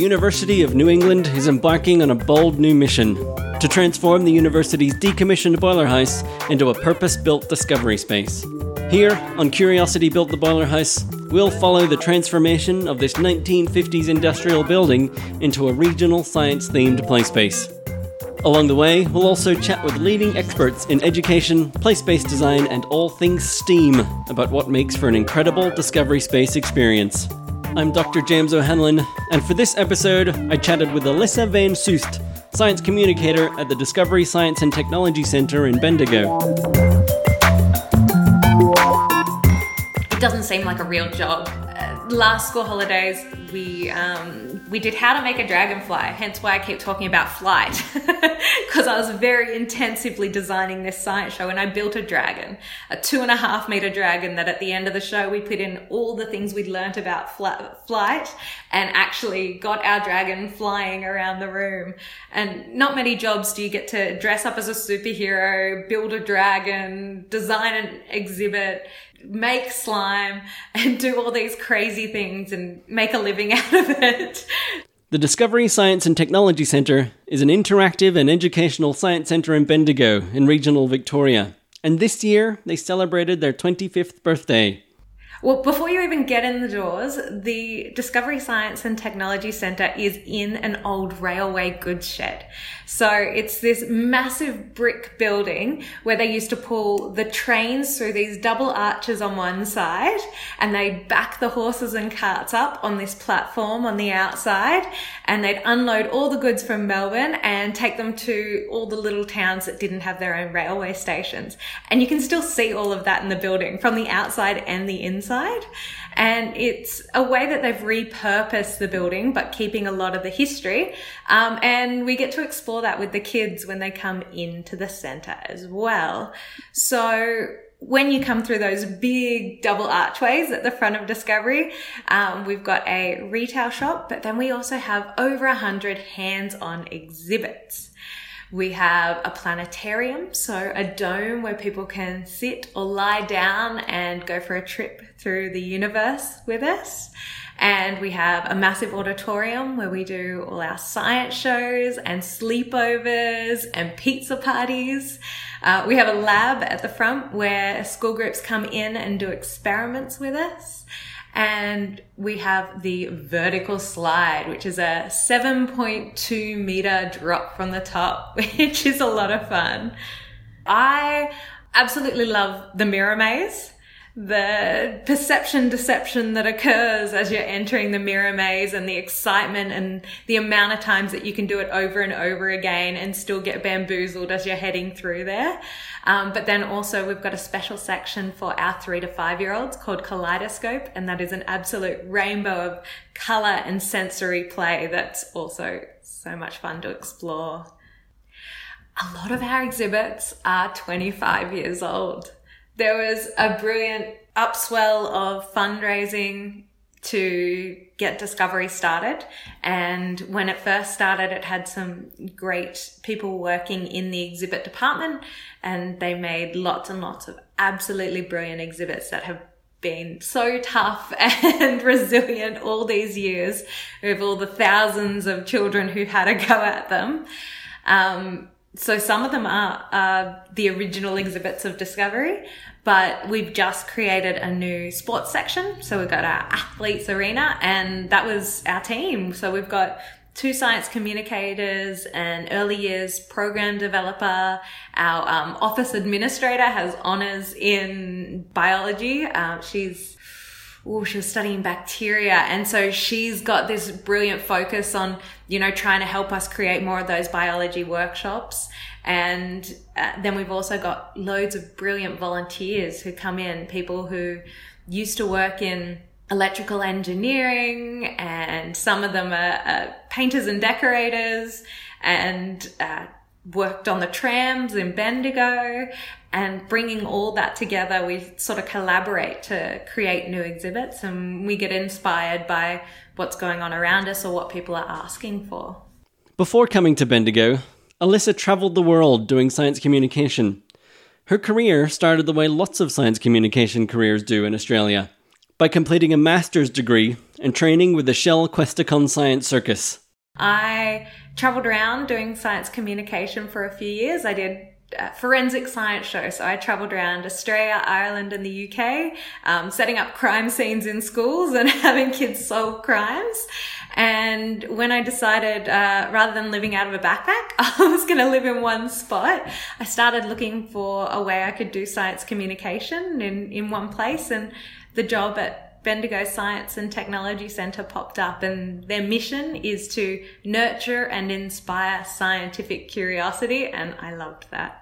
University of New England is embarking on a bold new mission to transform the university's decommissioned boiler house into a purpose built discovery space. Here, on Curiosity Built the Boiler House, we'll follow the transformation of this 1950s industrial building into a regional science themed play space. Along the way, we'll also chat with leading experts in education, place based design, and all things STEAM about what makes for an incredible Discovery Space experience. I'm Dr. James O'Hanlon, and for this episode, I chatted with Alyssa Van Soest, science communicator at the Discovery Science and Technology Centre in Bendigo. It doesn't seem like a real job. Uh, last school holidays, we um, we did how to make a dragonfly. Hence why I keep talking about flight, because I was very intensively designing this science show, and I built a dragon, a two and a half meter dragon. That at the end of the show, we put in all the things we'd learnt about flight, and actually got our dragon flying around the room. And not many jobs do you get to dress up as a superhero, build a dragon, design an exhibit make slime and do all these crazy things and make a living out of it. The Discovery Science and Technology Centre is an interactive and educational science centre in Bendigo, in regional Victoria. And this year, they celebrated their 25th birthday. Well, before you even get in the doors, the Discovery Science and Technology Centre is in an old railway goods shed. So it's this massive brick building where they used to pull the trains through these double arches on one side and they'd back the horses and carts up on this platform on the outside and they'd unload all the goods from Melbourne and take them to all the little towns that didn't have their own railway stations. And you can still see all of that in the building from the outside and the inside. And it's a way that they've repurposed the building, but keeping a lot of the history. Um, and we get to explore that with the kids when they come into the center as well. So when you come through those big double archways at the front of Discovery, um, we've got a retail shop, but then we also have over a hundred hands-on exhibits. We have a planetarium, so a dome where people can sit or lie down and go for a trip through the universe with us. And we have a massive auditorium where we do all our science shows and sleepovers and pizza parties. Uh, we have a lab at the front where school groups come in and do experiments with us. And we have the vertical slide, which is a 7.2 meter drop from the top, which is a lot of fun. I absolutely love the mirror maze the perception deception that occurs as you're entering the mirror maze and the excitement and the amount of times that you can do it over and over again and still get bamboozled as you're heading through there. Um, but then also we've got a special section for our three to five year olds called Kaleidoscope. And that is an absolute rainbow of color and sensory play that's also so much fun to explore. A lot of our exhibits are 25 years old there was a brilliant upswell of fundraising to get Discovery started. And when it first started, it had some great people working in the exhibit department and they made lots and lots of absolutely brilliant exhibits that have been so tough and resilient all these years with all the thousands of children who had a go at them. Um, so some of them are, are the original exhibits of Discovery, but we've just created a new sports section. So we've got our athletes arena and that was our team. So we've got two science communicators, an early years program developer. Our um, office administrator has honors in biology. Uh, she's oh, she was studying bacteria. And so she's got this brilliant focus on, you know, trying to help us create more of those biology workshops. And uh, then we've also got loads of brilliant volunteers who come in, people who used to work in electrical engineering, and some of them are, are painters and decorators, and uh, worked on the trams in Bendigo and bringing all that together, we sort of collaborate to create new exhibits and we get inspired by what's going on around us or what people are asking for. Before coming to Bendigo, Alyssa travelled the world doing science communication. Her career started the way lots of science communication careers do in Australia by completing a master's degree and training with the Shell Questacon Science Circus. I traveled around doing science communication for a few years. I did forensic science show. So I traveled around Australia, Ireland, and the UK, um, setting up crime scenes in schools and having kids solve crimes. And when I decided, uh, rather than living out of a backpack, I was going to live in one spot, I started looking for a way I could do science communication in, in one place. And the job at Bendigo Science and Technology Centre popped up, and their mission is to nurture and inspire scientific curiosity, and I loved that.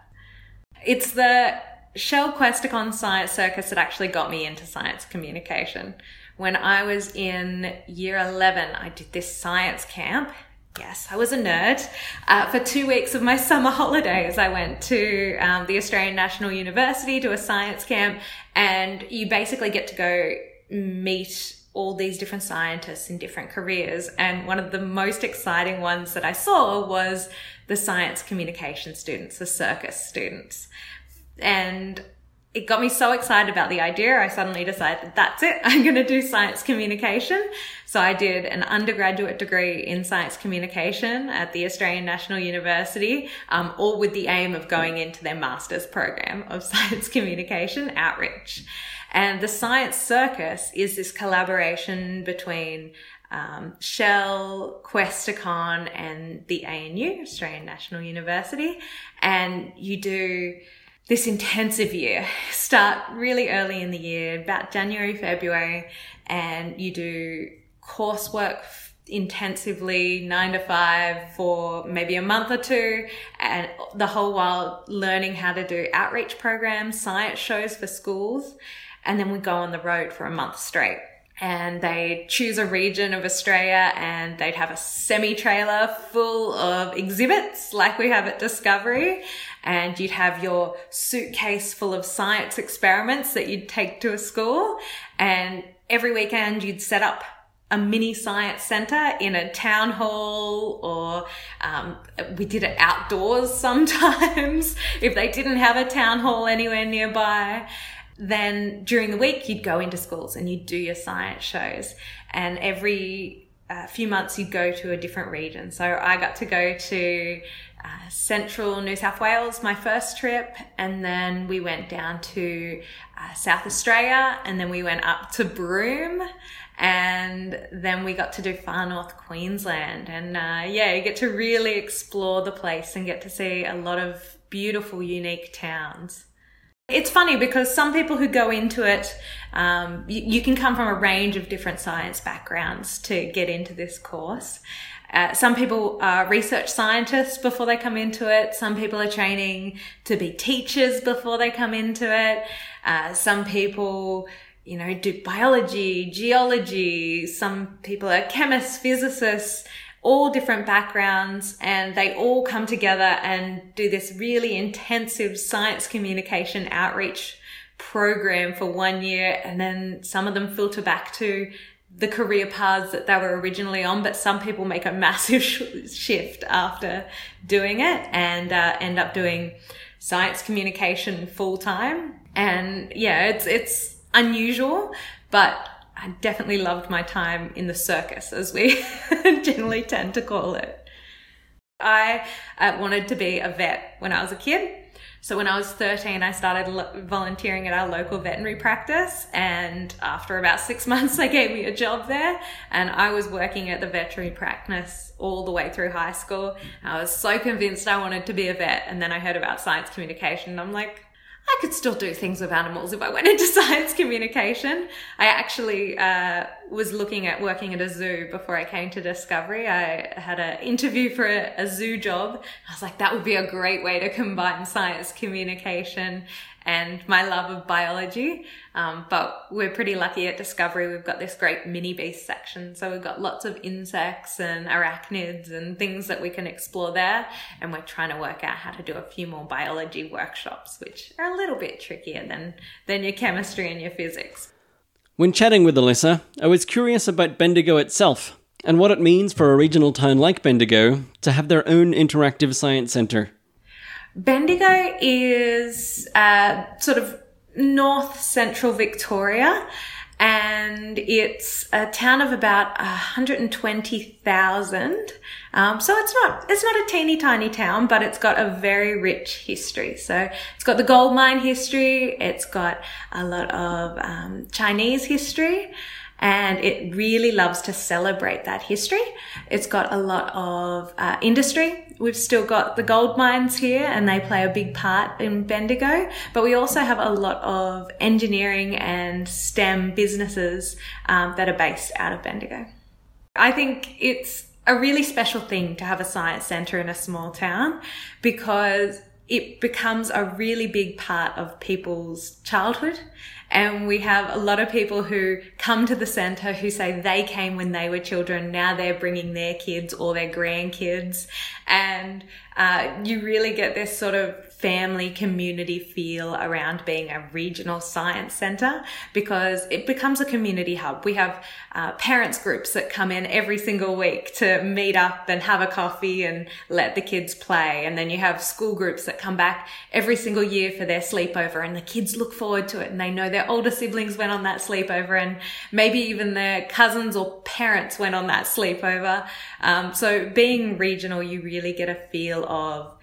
It's the Shell Questacon Science Circus that actually got me into science communication. When I was in year 11, I did this science camp. Yes, I was a nerd. Uh, for two weeks of my summer holidays, I went to um, the Australian National University to a science camp, and you basically get to go meet all these different scientists in different careers. And one of the most exciting ones that I saw was the science communication students, the circus students. And it got me so excited about the idea. I suddenly decided that's it. I'm going to do science communication. So I did an undergraduate degree in science communication at the Australian National University, um, all with the aim of going into their master's program of science communication outreach. And the Science Circus is this collaboration between um, Shell, Questacon, and the ANU, Australian National University. And you do this intensive year, start really early in the year, about January, February, and you do coursework intensively nine to five for maybe a month or two and the whole while learning how to do outreach programs science shows for schools and then we go on the road for a month straight. And they choose a region of Australia and they'd have a semi trailer full of exhibits like we have at Discovery. And you'd have your suitcase full of science experiments that you'd take to a school. And every weekend you'd set up a mini science center in a town hall or um, we did it outdoors sometimes if they didn't have a town hall anywhere nearby then during the week you'd go into schools and you'd do your science shows. And every uh, few months you'd go to a different region. So i got to go to uh, central new south wales my first trip. And then we went down to uh, south australia. And then we went up to broome. And then we got to do far north queensland. And uh, yeah you get to really explore the place and get to see a lot of beautiful unique towns it's funny because some people who go into it, um, you, you, can come from a range of different science backgrounds to get into this course. Uh, some people are research scientists before they come into it. Some people are training to be teachers before they come into it. Uh, some people, you know, do biology, geology. Some people are chemists, physicists all different backgrounds and they all come together and do this really intensive science communication outreach program for one year. And then some of them filter back to the career paths that they were originally on, but some people make a massive shift after doing it and uh, end up doing science communication full time. And yeah, it's, it's unusual, but I definitely loved my time in the circus, as we generally tend to call it. I uh, wanted to be a vet when I was a kid. So when I was 13, I started lo- volunteering at our local veterinary practice. And after about six months, they gave me a job there. And I was working at the veterinary practice all the way through high school. I was so convinced I wanted to be a vet. And then I heard about science communication. I'm like, I could still do things with animals if I went into science communication. I actually uh, was looking at working at a zoo before I came to Discovery. I had an interview for a, a zoo job. I was like, that would be a great way to combine science communication and my love of biology. Um, but we're pretty lucky at Discovery. We've got this great mini beast section. So we've got lots of insects and arachnids and things that we can explore there. And we're trying to work out how to do a few more biology workshops, which are a little bit trickier than, than your chemistry and your physics. When chatting with Alyssa, I was curious about Bendigo itself and what it means for a regional town like Bendigo to have their own interactive science centre. Bendigo is uh, sort of north central Victoria and it's a town of about 120,000. Um, so it's not it's not a teeny tiny town, but it's got a very rich history. So it's got the gold mine history. It's got a lot of um, Chinese history and it really loves to celebrate that history. It's got a lot of uh, industry. We've still got the gold mines here and they play a big part in Bendigo, but we also have a lot of engineering and STEM businesses um, that are based out of Bendigo. I think it's a really special thing to have a science centre in a small town because it becomes a really big part of people's childhood and we have a lot of people who come to the center who say they came when they were children. Now they're bringing their kids or their grandkids. And uh, you really get this sort of family community feel around being a regional science centre because it becomes a community hub. We have uh, parents groups that come in every single week to meet up and have a coffee and let the kids play. And then you have school groups that come back every single year for their sleepover and the kids look forward to it and they know their older siblings went on that sleepover and maybe even their cousins or parents went on that sleepover. Um, so being regional, you really get a feel of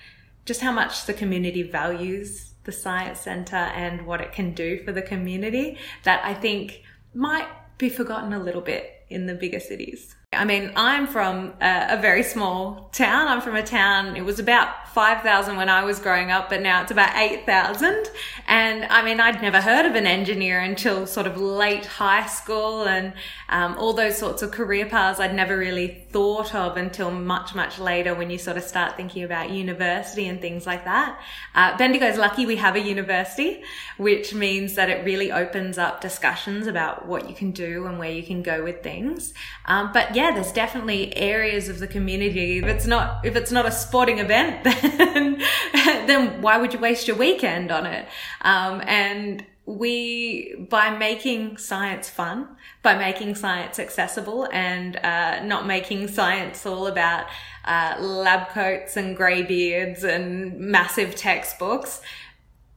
just how much the community values the science centre and what it can do for the community that I think might be forgotten a little bit in the bigger cities. I mean, I'm from a, a, very small town. I'm from a town, it was about 5,000 when I was growing up, but now it's about 8,000. And I mean, I'd never heard of an engineer until sort of late high school and um, all those sorts of career paths I'd never really thought of until much, much later when you sort of start thinking about university and things like that. Uh, Bendigo's lucky we have a university, which means that it really opens up discussions about what you can do and where you can go with things. Um, but yeah, there's definitely areas of the community. If it's not, if it's not a sporting event, then, then why would you waste your weekend on it? Um, and we, by making science fun, by making science accessible and uh, not making science all about uh, lab coats and grey beards and massive textbooks,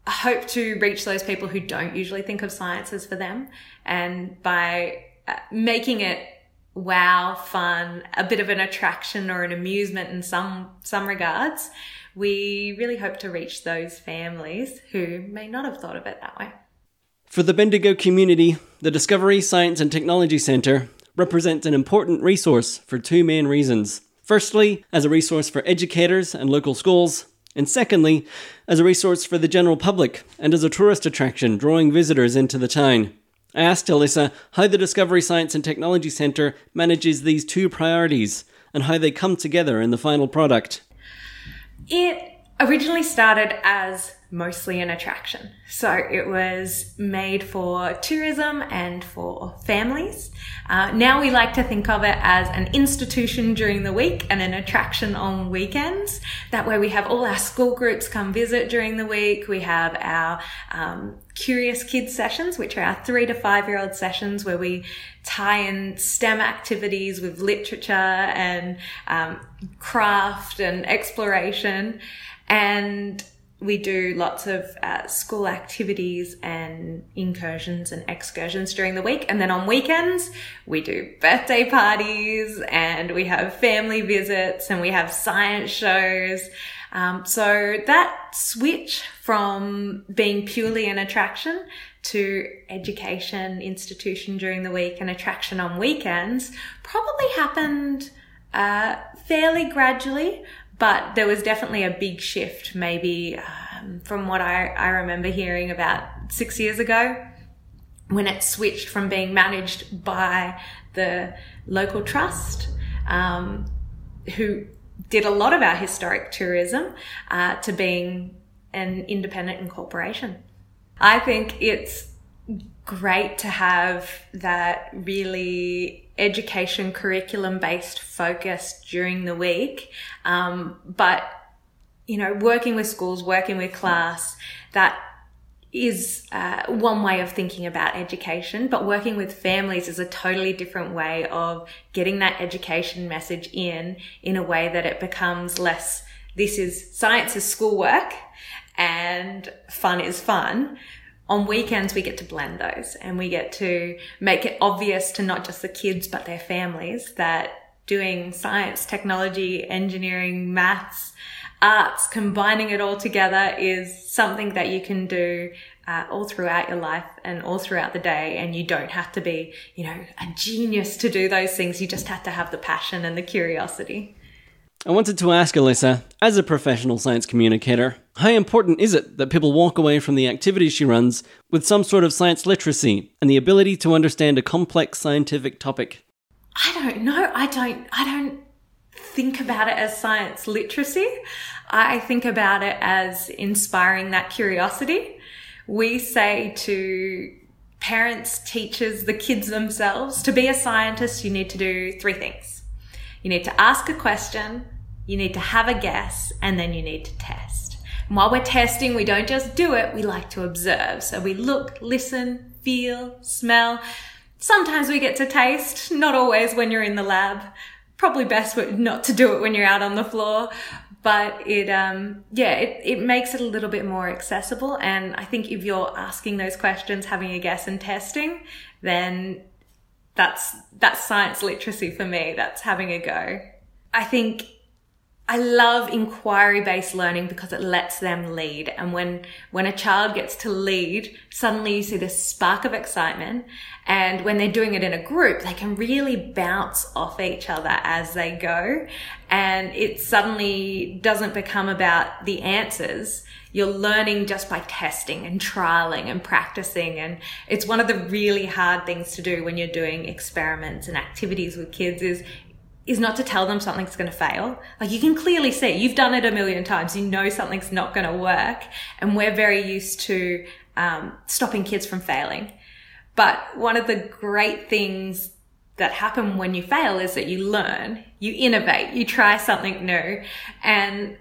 hope to reach those people who don't usually think of science as for them. And by uh, making it wow, fun, a bit of an attraction or an amusement in some some regards, we really hope to reach those families who may not have thought of it that way. For the Bendigo community, the Discovery Science and Technology Centre represents an important resource for two main reasons. Firstly, as a resource for educators and local schools, and secondly, as a resource for the general public and as a tourist attraction drawing visitors into the town. I asked Alyssa how the Discovery Science and Technology Centre manages these two priorities and how they come together in the final product. It originally started as mostly an attraction. So it was made for tourism and for families. Uh, now we like to think of it as an institution during the week and an attraction on weekends. That way we have all our school groups come visit during the week. We have our um, Curious Kids sessions, which are our three to five year old sessions where we tie in STEM activities with literature and um, craft and exploration. And we do lots of uh, school activities and incursions and excursions during the week. And then on weekends, we do birthday parties and we have family visits and we have science shows. Um, so that switch from being purely an attraction to education institution during the week and attraction on weekends probably happened uh, fairly gradually but there was definitely a big shift, maybe um, from what I, I remember hearing about six years ago, when it switched from being managed by the local trust, um, who did a lot of our historic tourism, uh, to being an independent incorporation. I think it's great to have that really education curriculum based focus during the week. Um, but, you know, working with schools, working with class, that is uh, one way of thinking about education, but working with families is a totally different way of getting that education message in, in a way that it becomes less, this is science is schoolwork and fun is fun on weekends we get to blend those and we get to make it obvious to not just the kids but their families that doing science, technology, engineering, maths, arts, combining it all together is something that you can do uh, all throughout your life and all throughout the day. And you don't have to be, you know, a genius to do those things. You just have to have the passion and the curiosity. I wanted to ask Alyssa, as a professional science communicator, how important is it that people walk away from the activities she runs with some sort of science literacy and the ability to understand a complex scientific topic? I don't know. I don't, I don't think about it as science literacy. I think about it as inspiring that curiosity. We say to parents, teachers, the kids themselves, to be a scientist, you need to do three things. You need to ask a question, you need to have a guess, and then you need to test. And while we're testing, we don't just do it, we like to observe. So we look, listen, feel, smell, Sometimes we get to taste, not always when you're in the lab. Probably best not to do it when you're out on the floor. But it, um, yeah, it, it makes it a little bit more accessible. And I think if you're asking those questions, having a guess and testing, then that's, that's science literacy for me. That's having a go. I think I love inquiry based learning because it lets them lead. And when, when a child gets to lead, suddenly you see this spark of excitement. And when they're doing it in a group, they can really bounce off each other as they go. And it suddenly doesn't become about the answers. You're learning just by testing and trialing and practicing. And it's one of the really hard things to do when you're doing experiments and activities with kids is is not to tell them something's going to fail. Like you can clearly see, you've done it a million times. You know something's not going to work. And we're very used to um, stopping kids from failing. But one of the great things that happen when you fail is that you learn, you innovate, you try something new and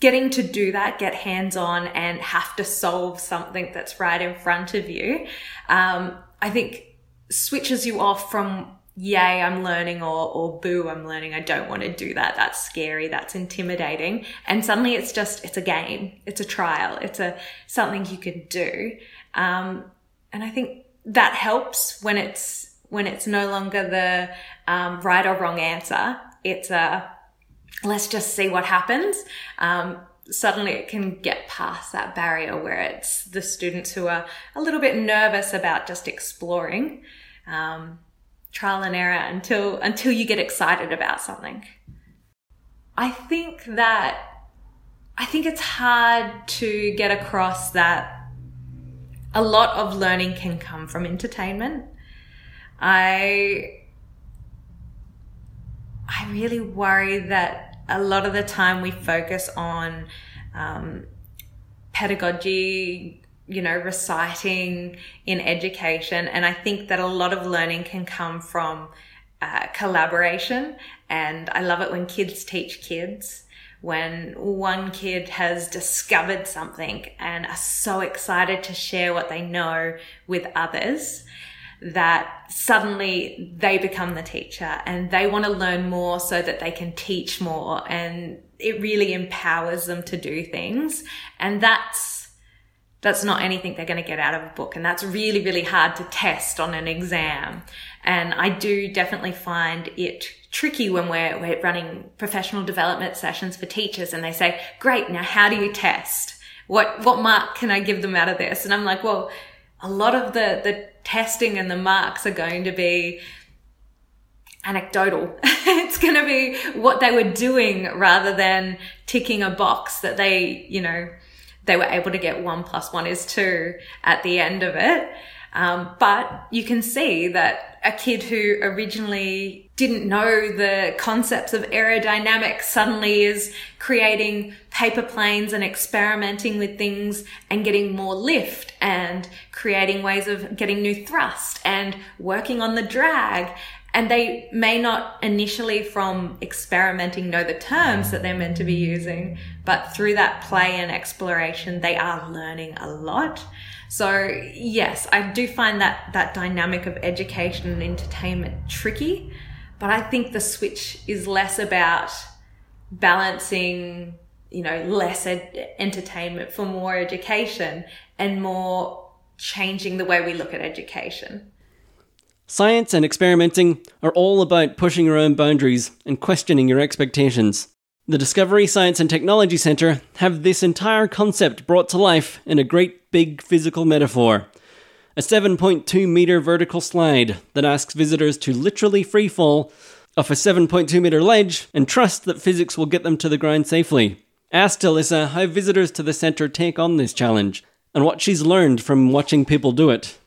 getting to do that, get hands on and have to solve something that's right in front of you. Um, I think switches you off from yay, I'm learning or, or boo, I'm learning. I don't want to do that. That's scary. That's intimidating. And suddenly it's just, it's a game. It's a trial. It's a, something you can do. Um, and I think that helps when it's, when it's no longer the, um, right or wrong answer. It's a, let's just see what happens. Um, suddenly it can get past that barrier where it's the students who are a little bit nervous about just exploring. Um, trial and error until until you get excited about something. I think that I think it's hard to get across that a lot of learning can come from entertainment. I I really worry that a lot of the time we focus on um, pedagogy, you know, reciting in education. And I think that a lot of learning can come from uh, collaboration. And I love it when kids teach kids. When one kid has discovered something and are so excited to share what they know with others that suddenly they become the teacher and they want to learn more so that they can teach more and it really empowers them to do things. And that's that's not anything they're going to get out of a book. And that's really, really hard to test on an exam. And I do definitely find it tricky when we're, we're running professional development sessions for teachers and they say, great, now how do you test? What, what mark can I give them out of this? And I'm like, well, a lot of the, the testing and the marks are going to be anecdotal. it's going to be what they were doing rather than ticking a box that they, you know, they were able to get one plus one is two at the end of it. Um, but you can see that a kid who originally didn't know the concepts of aerodynamics suddenly is creating paper planes and experimenting with things and getting more lift and creating ways of getting new thrust and working on the drag and they may not initially from experimenting know the terms that they're meant to be using, but through that play and exploration, they are learning a lot. So yes, I do find that that dynamic of education and entertainment tricky, but I think the switch is less about balancing you know, less ed- entertainment for more education and more changing the way we look at education. Science and experimenting are all about pushing your own boundaries and questioning your expectations. The Discovery Science and Technology Centre have this entire concept brought to life in a great big physical metaphor. A 7.2 metre vertical slide that asks visitors to literally freefall off a 7.2 metre ledge and trust that physics will get them to the ground safely. Asked Alyssa how visitors to the centre take on this challenge and what she's learned from watching people do it.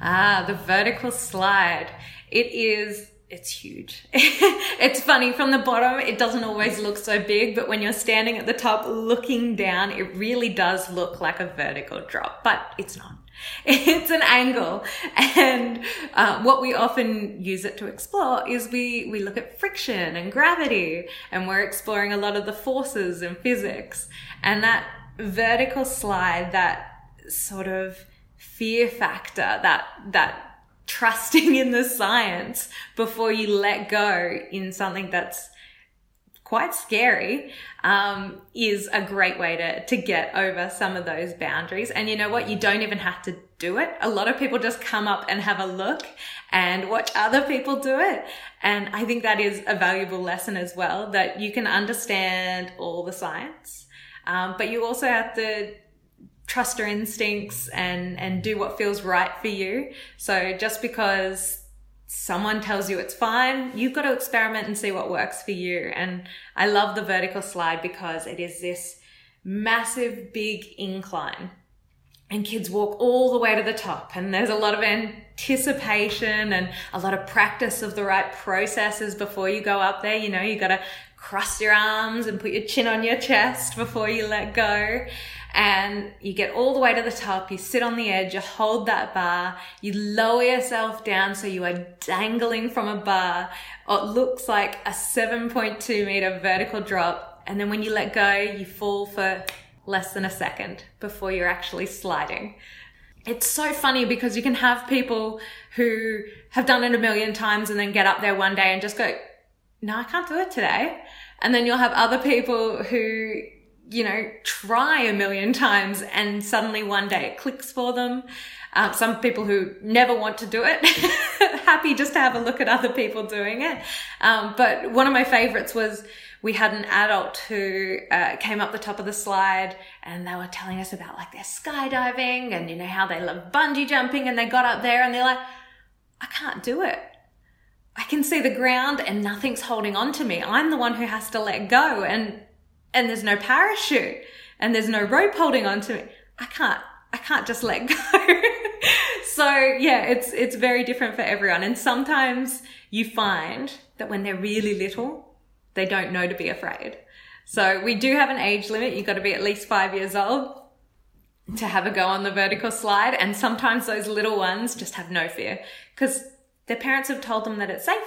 Ah, the vertical slide. It is it's huge. it's funny from the bottom, it doesn't always look so big, but when you're standing at the top looking down, it really does look like a vertical drop, but it's not. It's an angle. And uh, what we often use it to explore is we, we look at friction and gravity, and we're exploring a lot of the forces in physics. And that vertical slide, that sort of fear factor, that, that trusting in the science before you let go in something that's quite scary um, is a great way to, to get over some of those boundaries. And you know what? You don't even have to do it. A lot of people just come up and have a look and watch other people do it. And I think that is a valuable lesson as well, that you can understand all the science. Um, but you also have to trust your instincts and and do what feels right for you. So just because someone tells you it's fine, you've got to experiment and see what works for you. And I love the vertical slide because it is this massive big incline. And kids walk all the way to the top and there's a lot of anticipation and a lot of practice of the right processes before you go up there. You know you got to cross your arms and put your chin on your chest before you let go and you get all the way to the top, you sit on the edge, you hold that bar, you lower yourself down so you are dangling from a bar. It looks like a 7.2 meter vertical drop. And then when you let go, you fall for less than a second before you're actually sliding. It's so funny because you can have people who have done it a million times and then get up there one day and just go, no, I can't do it today. And then you'll have other people who you know, try a million times and suddenly one day it clicks for them. Um, some people who never want to do it, happy just to have a look at other people doing it. Um, but one of my favorites was we had an adult who uh, came up the top of the slide and they were telling us about like their skydiving and you know how they love bungee jumping and they got up there and they're like, I can't do it. I can see the ground and nothing's holding on to me. I'm the one who has to let go. And and there's no parachute and there's no rope holding on to me. I can't, I can't just let go. so yeah, it's, it's very different for everyone. And sometimes you find that when they're really little, they don't know to be afraid. So we do have an age limit. You've got to be at least five years old to have a go on the vertical slide. And sometimes those little ones just have no fear because their parents have told them that it's safe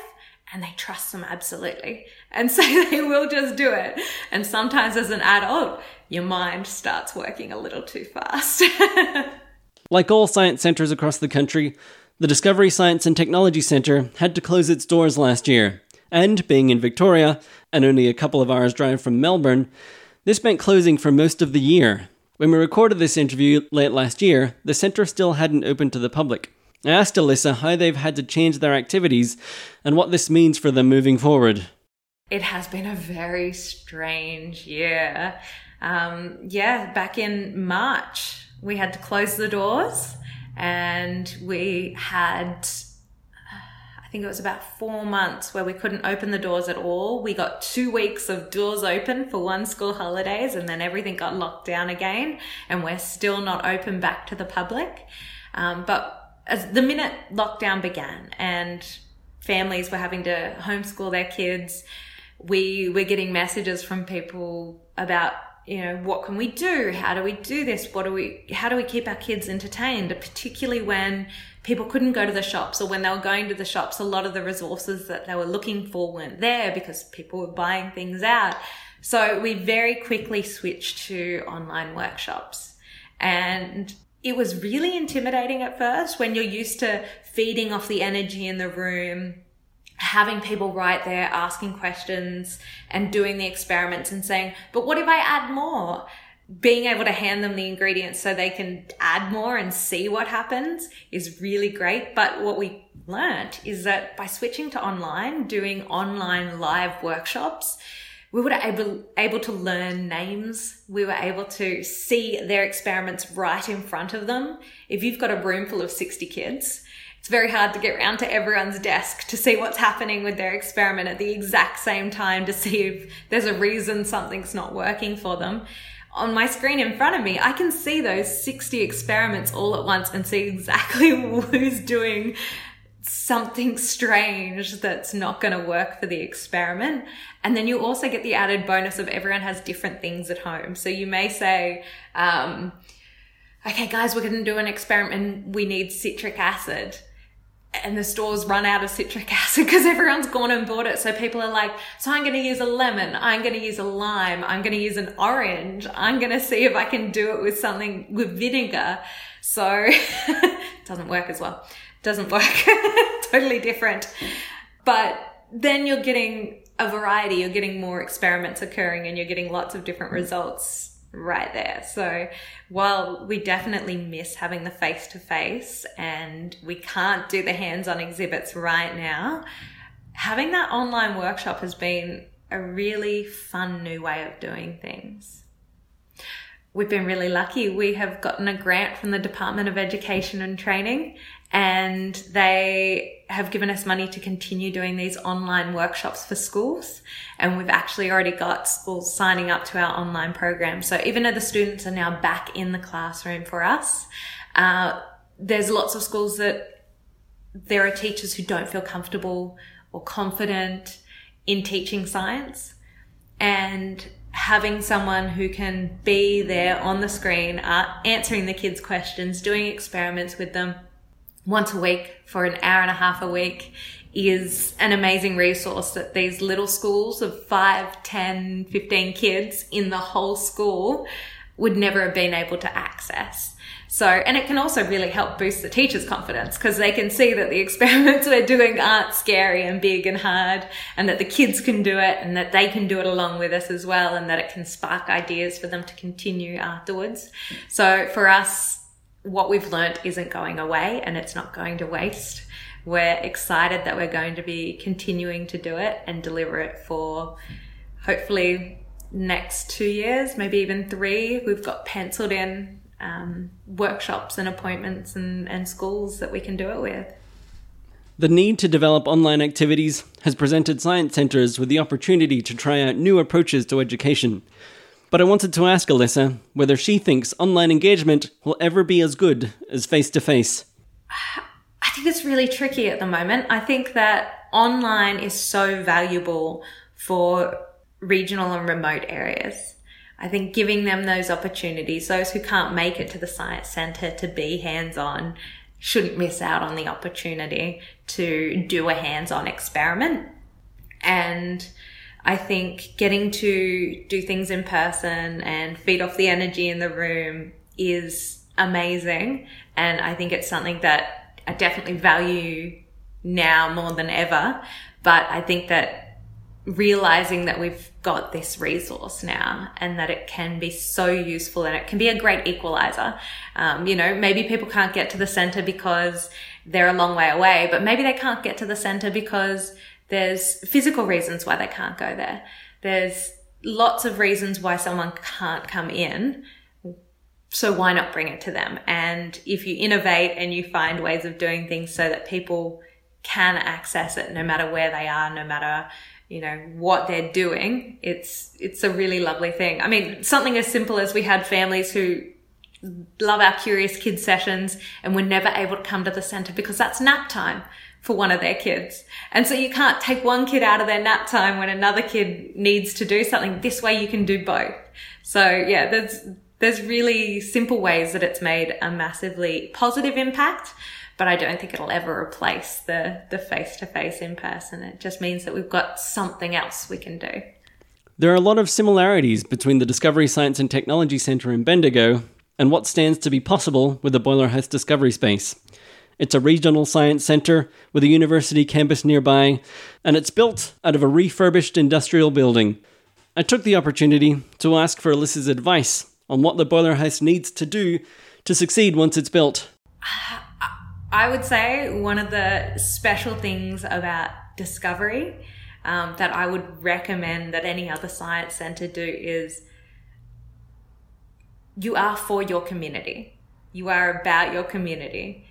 and they trust them absolutely. And so they will just do it. And sometimes as an adult, your mind starts working a little too fast. like all science centres across the country, the Discovery Science and Technology Centre had to close its doors last year. And being in Victoria, and only a couple of hours' drive from Melbourne, this meant closing for most of the year. When we recorded this interview late last year, the centre still hadn't opened to the public. I asked Alyssa how they've had to change their activities and what this means for them moving forward. It has been a very strange year. Um, yeah, back in March, we had to close the doors and we had I think it was about four months where we couldn't open the doors at all. We got two weeks of doors open for one school holidays and then everything got locked down again and we're still not open back to the public. Um, but as the minute lockdown began and families were having to homeschool their kids, we were getting messages from people about you know what can we do? How do we do this? What do we how do we keep our kids entertained? Particularly when people couldn't go to the shops or when they were going to the shops a lot of the resources that they were looking for weren't there because people were buying things out. So we very quickly switched to online workshops. And it was really intimidating at first when you're used to feeding off the energy in the room, having people right there asking questions and doing the experiments and saying, but what if I add more? Being able to hand them the ingredients so they can add more and see what happens is really great. But what we learnt is that by switching to online, doing online live workshops, we were able, able to learn names. We were able to see their experiments right in front of them. If you've got a room full of 60 kids, it's very hard to get around to everyone's desk to see what's happening with their experiment at the exact same time to see if there's a reason something's not working for them. On my screen in front of me, I can see those 60 experiments all at once and see exactly who's doing something strange that's not going to work for the experiment. And then you also get the added bonus of everyone has different things at home. So you may say, um, okay, guys, we're going to do an experiment we need citric acid. And the stores run out of citric acid because everyone's gone and bought it. So people are like, so I'm going to use a lemon. I'm going to use a lime. I'm going to use an orange. I'm going to see if I can do it with something with vinegar. So it doesn't work as well doesn't work. totally different. But then you're getting a variety, you're getting more experiments occurring and you're getting lots of different results right there. So while we definitely miss having the face to face and we can't do the hands on exhibits right now, having that online workshop has been a really fun new way of doing things. We've been really lucky. We have gotten a grant from the Department of Education and Training and they have given us money to continue doing these online workshops for schools. And we've actually already got schools signing up to our online program. So even though the students are now back in the classroom for us, uh, there's lots of schools that there are teachers who don't feel comfortable or confident in teaching science. And having someone who can be there on the screen, uh, answering the kids' questions, doing experiments with them, once a week for an hour and a half a week is an amazing resource that these little schools of 5, 10, 15 kids in the whole school would never have been able to access. So, and it can also really help boost the teacher's confidence because they can see that the experiments we're doing aren't scary and big and hard and that the kids can do it and that they can do it along with us as well and that it can spark ideas for them to continue afterwards. So for us, what we've learnt isn't going away and it's not going to waste. We're excited that we're going to be continuing to do it and deliver it for hopefully next two years, maybe even three. We've got penciled in um, workshops and appointments and, and schools that we can do it with. The need to develop online activities has presented science centres with the opportunity to try out new approaches to education. But I wanted to ask Alyssa whether she thinks online engagement will ever be as good as face to face. I think it's really tricky at the moment. I think that online is so valuable for regional and remote areas. I think giving them those opportunities, those who can't make it to the science centre to be hands on, shouldn't miss out on the opportunity to do a hands on experiment. And I think getting to do things in person and feed off the energy in the room is amazing. And I think it's something that I definitely value now more than ever. But I think that realizing that we've got this resource now and that it can be so useful and it can be a great equalizer. Um, you know, maybe people can't get to the center because they're a long way away, but maybe they can't get to the center because there's physical reasons why they can't go there. There's lots of reasons why someone can't come in. So why not bring it to them? And if you innovate and you find ways of doing things so that people can access it no matter where they are, no matter, you know, what they're doing, it's, it's a really lovely thing. I mean, something as simple as we had families who love our curious kids sessions and were never able to come to the center because that's nap time for one of their kids. And so you can't take one kid out of their nap time when another kid needs to do something. This way you can do both. So yeah, there's, there's really simple ways that it's made a massively positive impact, but I don't think it'll ever replace the, the face to face in person. It just means that we've got something else we can do. There are a lot of similarities between the Discovery Science and Technology Centre in Bendigo and what stands to be possible with the Boiler House Discovery Space. It's a regional science centre with a university campus nearby, and it's built out of a refurbished industrial building. I took the opportunity to ask for Alyssa's advice on what the boiler house needs to do to succeed once it's built. I would say one of the special things about Discovery um, that I would recommend that any other science centre do is you are for your community. You are about your community.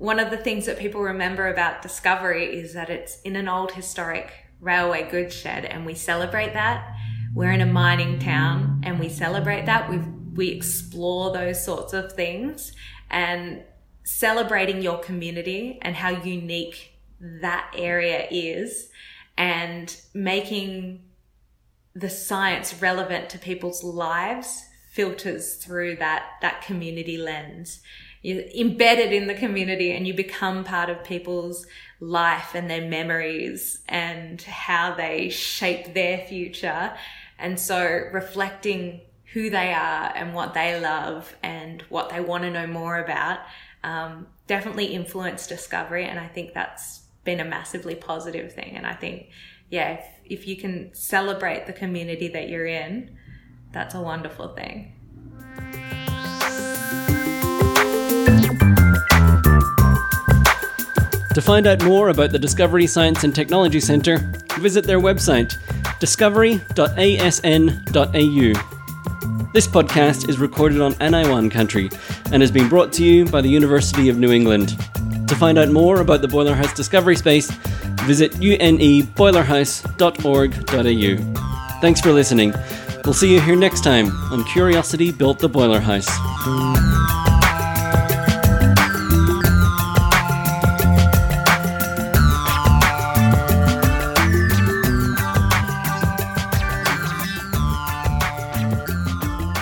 One of the things that people remember about Discovery is that it's in an old historic railway goods shed and we celebrate that. We're in a mining town and we celebrate that. We we explore those sorts of things and celebrating your community and how unique that area is and making the science relevant to people's lives filters through that that community lens you're embedded in the community and you become part of people's life and their memories and how they shape their future and so reflecting who they are and what they love and what they want to know more about um, definitely influence discovery and i think that's been a massively positive thing and i think yeah if, if you can celebrate the community that you're in that's a wonderful thing. To find out more about the Discovery Science and Technology Centre, visit their website discovery.asn.au. This podcast is recorded on Anaiwan country and has been brought to you by the University of New England. To find out more about the Boiler House Discovery Space, visit uneboilerhouse.org.au. Thanks for listening. We'll see you here next time on Curiosity Built the Boiler House.